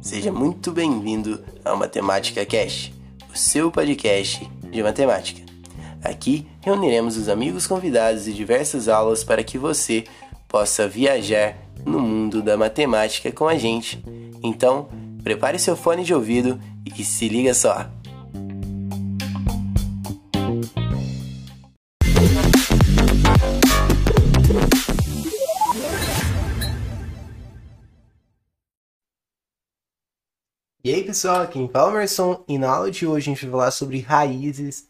Seja muito bem-vindo ao Matemática Cash, o seu podcast de matemática. Aqui reuniremos os amigos convidados e diversas aulas para que você possa viajar no mundo da matemática com a gente. Então, prepare seu fone de ouvido e se liga só! E aí pessoal, aqui em fala Emerson e na aula de hoje a gente vai falar sobre raízes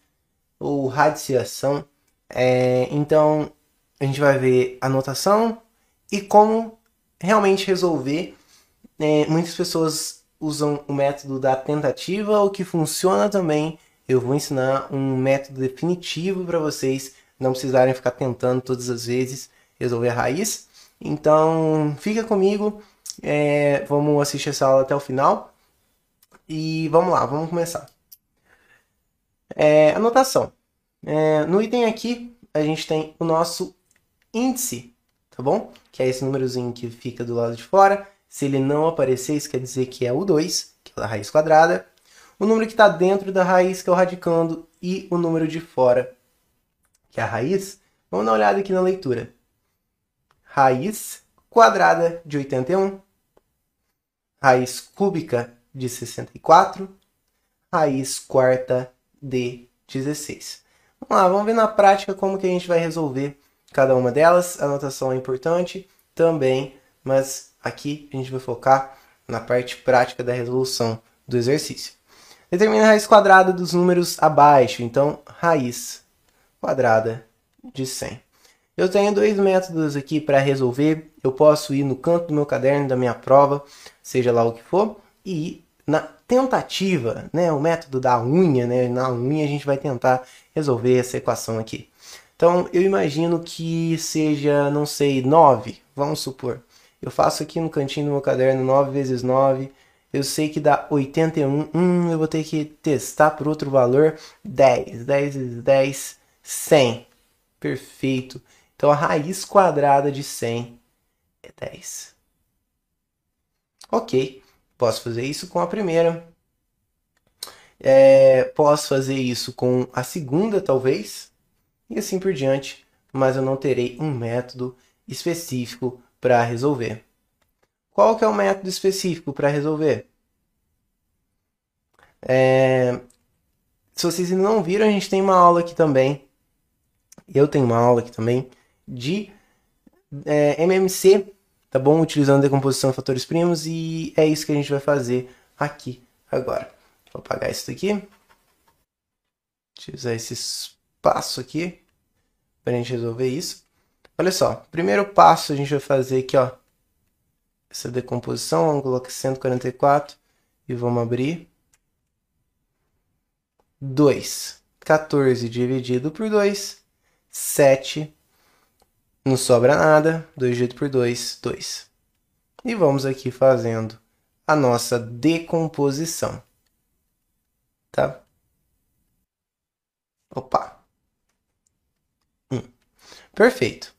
ou radiciação. É, então a gente vai ver a notação e como realmente resolver. É, muitas pessoas usam o método da tentativa, o que funciona também. Eu vou ensinar um método definitivo para vocês não precisarem ficar tentando todas as vezes resolver a raiz. Então fica comigo, é, vamos assistir essa aula até o final. E vamos lá, vamos começar. É, anotação. É, no item aqui, a gente tem o nosso índice, tá bom? Que é esse númerozinho que fica do lado de fora. Se ele não aparecer, isso quer dizer que é o 2, que é a raiz quadrada. O número que está dentro da raiz, que é o radicando, e o número de fora, que é a raiz. Vamos dar uma olhada aqui na leitura. Raiz quadrada de 81. Raiz cúbica de 64, raiz quarta de 16. Vamos lá, vamos ver na prática como que a gente vai resolver cada uma delas. A anotação é importante também, mas aqui a gente vai focar na parte prática da resolução do exercício. Determina a raiz quadrada dos números abaixo, então raiz quadrada de 100. Eu tenho dois métodos aqui para resolver. Eu posso ir no canto do meu caderno da minha prova, seja lá o que for, e na tentativa, né, o método da unha, né, na unha a gente vai tentar resolver essa equação aqui. Então, eu imagino que seja, não sei, 9, vamos supor. Eu faço aqui no cantinho do meu caderno 9 vezes 9, eu sei que dá 81, hum, eu vou ter que testar por outro valor, 10, 10 vezes 10, 100. Perfeito. Então, a raiz quadrada de 100 é 10. Ok. Posso fazer isso com a primeira. É, posso fazer isso com a segunda, talvez. E assim por diante. Mas eu não terei um método específico para resolver. Qual que é o método específico para resolver? É, se vocês ainda não viram, a gente tem uma aula aqui também. Eu tenho uma aula aqui também de é, MMC tá bom? Utilizando decomposição de fatores primos e é isso que a gente vai fazer aqui agora. Vou apagar isso daqui. Utilizar esse espaço aqui para a gente resolver isso. Olha só, primeiro passo a gente vai fazer aqui, ó, essa decomposição, vamos colocar 144 e vamos abrir 2. 14 dividido por 2, 7 não sobra nada, 2 dividido por 2, 2. E vamos aqui fazendo a nossa decomposição. Tá? Opa. Hum. Perfeito.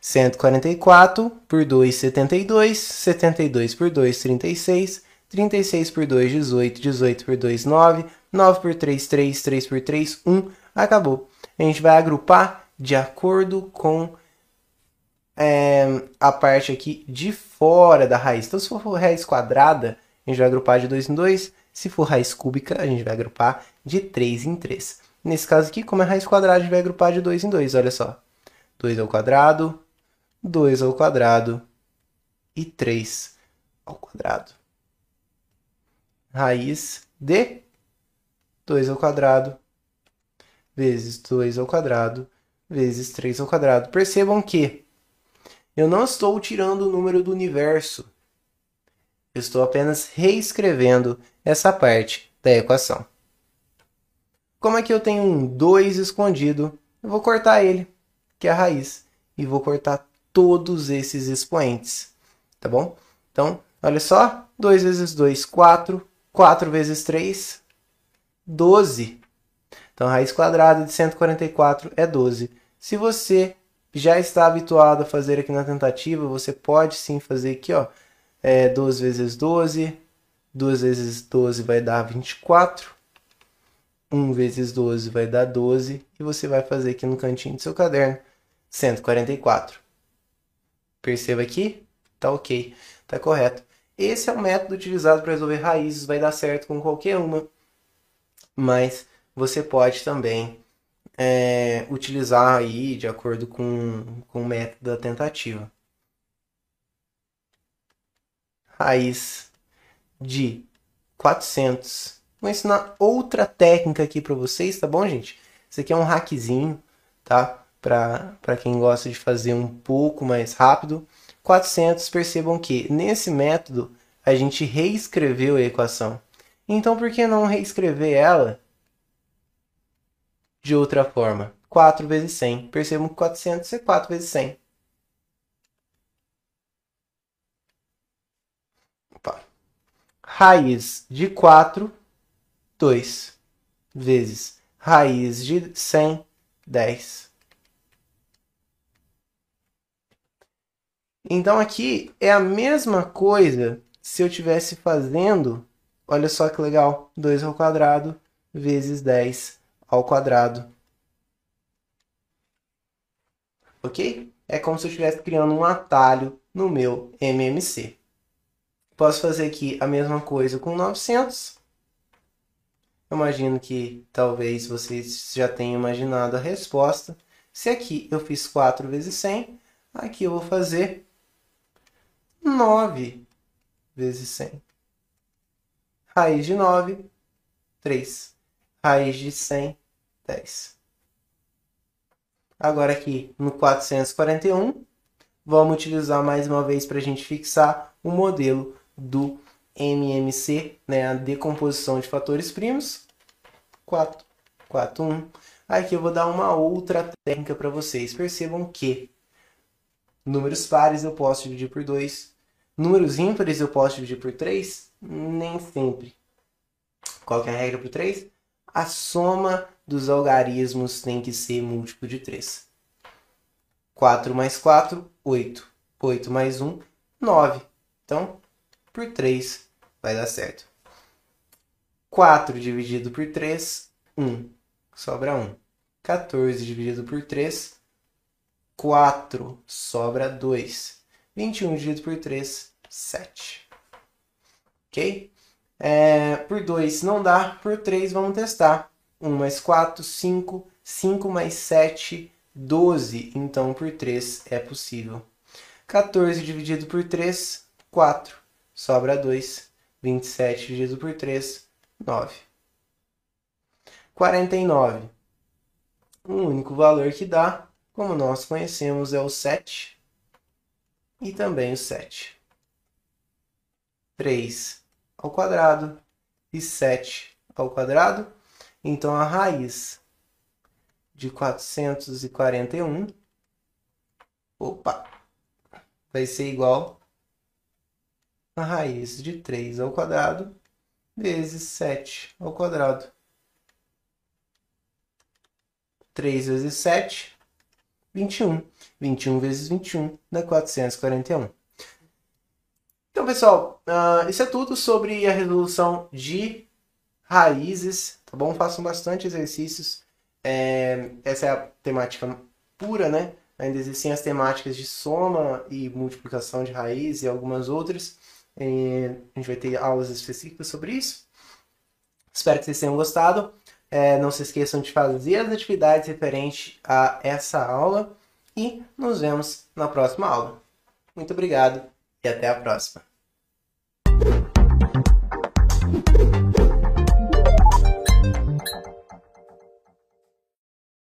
144 por 2, 72. 72 por 2, 36. 36 por 2, 18. 18 por 2, 9. 9 por 3, 3. 3 por 3, 1. Acabou. A gente vai agrupar de acordo com é, a parte aqui de fora da raiz. Então, se for raiz quadrada, a gente vai agrupar de 2 em 2. Se for raiz cúbica, a gente vai agrupar de 3 em 3. Nesse caso aqui, como é raiz quadrada, a gente vai agrupar de 2 em 2. Olha só. 2 ao quadrado, 2 ao quadrado e 3 ao quadrado. Raiz de 2 ao quadrado vezes 2 ao quadrado vezes 3 ao quadrado. Percebam que eu não estou tirando o número do universo. Eu estou apenas reescrevendo essa parte da equação. Como é que eu tenho um 2 escondido? Eu vou cortar ele, que é a raiz, e vou cortar todos esses expoentes, tá bom? Então, olha só, 2 vezes 2, 4, 4 vezes 3, 12. Então, a raiz quadrada de 144 é 12. Se você já está habituado a fazer aqui na tentativa, você pode sim fazer aqui, ó, é, 12 vezes 12, 2 vezes 12 vai dar 24, 1 vezes 12 vai dar 12, e você vai fazer aqui no cantinho do seu caderno, 144. Perceba aqui, tá ok, tá correto. Esse é o método utilizado para resolver raízes, vai dar certo com qualquer uma, mas você pode também é, utilizar aí de acordo com, com o método da tentativa. Raiz de 400. Vou ensinar outra técnica aqui para vocês, tá bom, gente? Isso aqui é um hackzinho, tá? Para quem gosta de fazer um pouco mais rápido. 400, percebam que nesse método a gente reescreveu a equação. Então, por que não reescrever ela de outra forma? 4 vezes 100. Percebam que 400 é 4 vezes 100. Opa. Raiz de 4, 2. Vezes raiz de 100, 10. Então aqui é a mesma coisa se eu estivesse fazendo, olha só que legal, 2 ao quadrado vezes 10 ao quadrado. Ok? É como se eu estivesse criando um atalho no meu MMC. Posso fazer aqui a mesma coisa com 900. Eu imagino que talvez vocês já tenham imaginado a resposta. Se aqui eu fiz 4 vezes 100, aqui eu vou fazer 9 vezes 100. Raiz de 9, 3. Raiz de 100, 10. Agora aqui no 441, vamos utilizar mais uma vez para a gente fixar o modelo do MMC, né, a decomposição de fatores primos. 4, 4, 1. Aqui eu vou dar uma outra técnica para vocês. Percebam que números pares eu posso dividir por 2. Números ímpares eu posso dividir por 3? Nem sempre. Qual é a regra por 3? A soma dos algarismos tem que ser múltiplo de 3. 4 mais 4, 8. 8 mais 1, 9. Então, por 3 vai dar certo. 4 dividido por 3, 1. Sobra 1. 14 dividido por 3, 4. Sobra 2. 21 dividido por 3, 7. Ok? É, por 2 não dá, por 3 vamos testar. 1 mais 4, 5. 5 mais 7, 12. Então, por 3 é possível. 14 dividido por 3, 4. Sobra 2. 27 dividido por 3, 9. 49. O único valor que dá, como nós conhecemos, é o 7 e também o 7. 3 ao quadrado e 7 ao quadrado. Então, a raiz de 441 opa, vai ser igual a raiz de 3 ao quadrado vezes 7 ao quadrado. 3 vezes 7, 21. 21 vezes 21 dá 441. Então, pessoal, uh, isso é tudo sobre a resolução de raízes, Tá bom? Façam bastante exercícios. É, essa é a temática pura, né? Ainda existem as temáticas de soma e multiplicação de raiz e algumas outras. E a gente vai ter aulas específicas sobre isso. Espero que vocês tenham gostado. É, não se esqueçam de fazer as atividades referentes a essa aula. E nos vemos na próxima aula. Muito obrigado e até a próxima.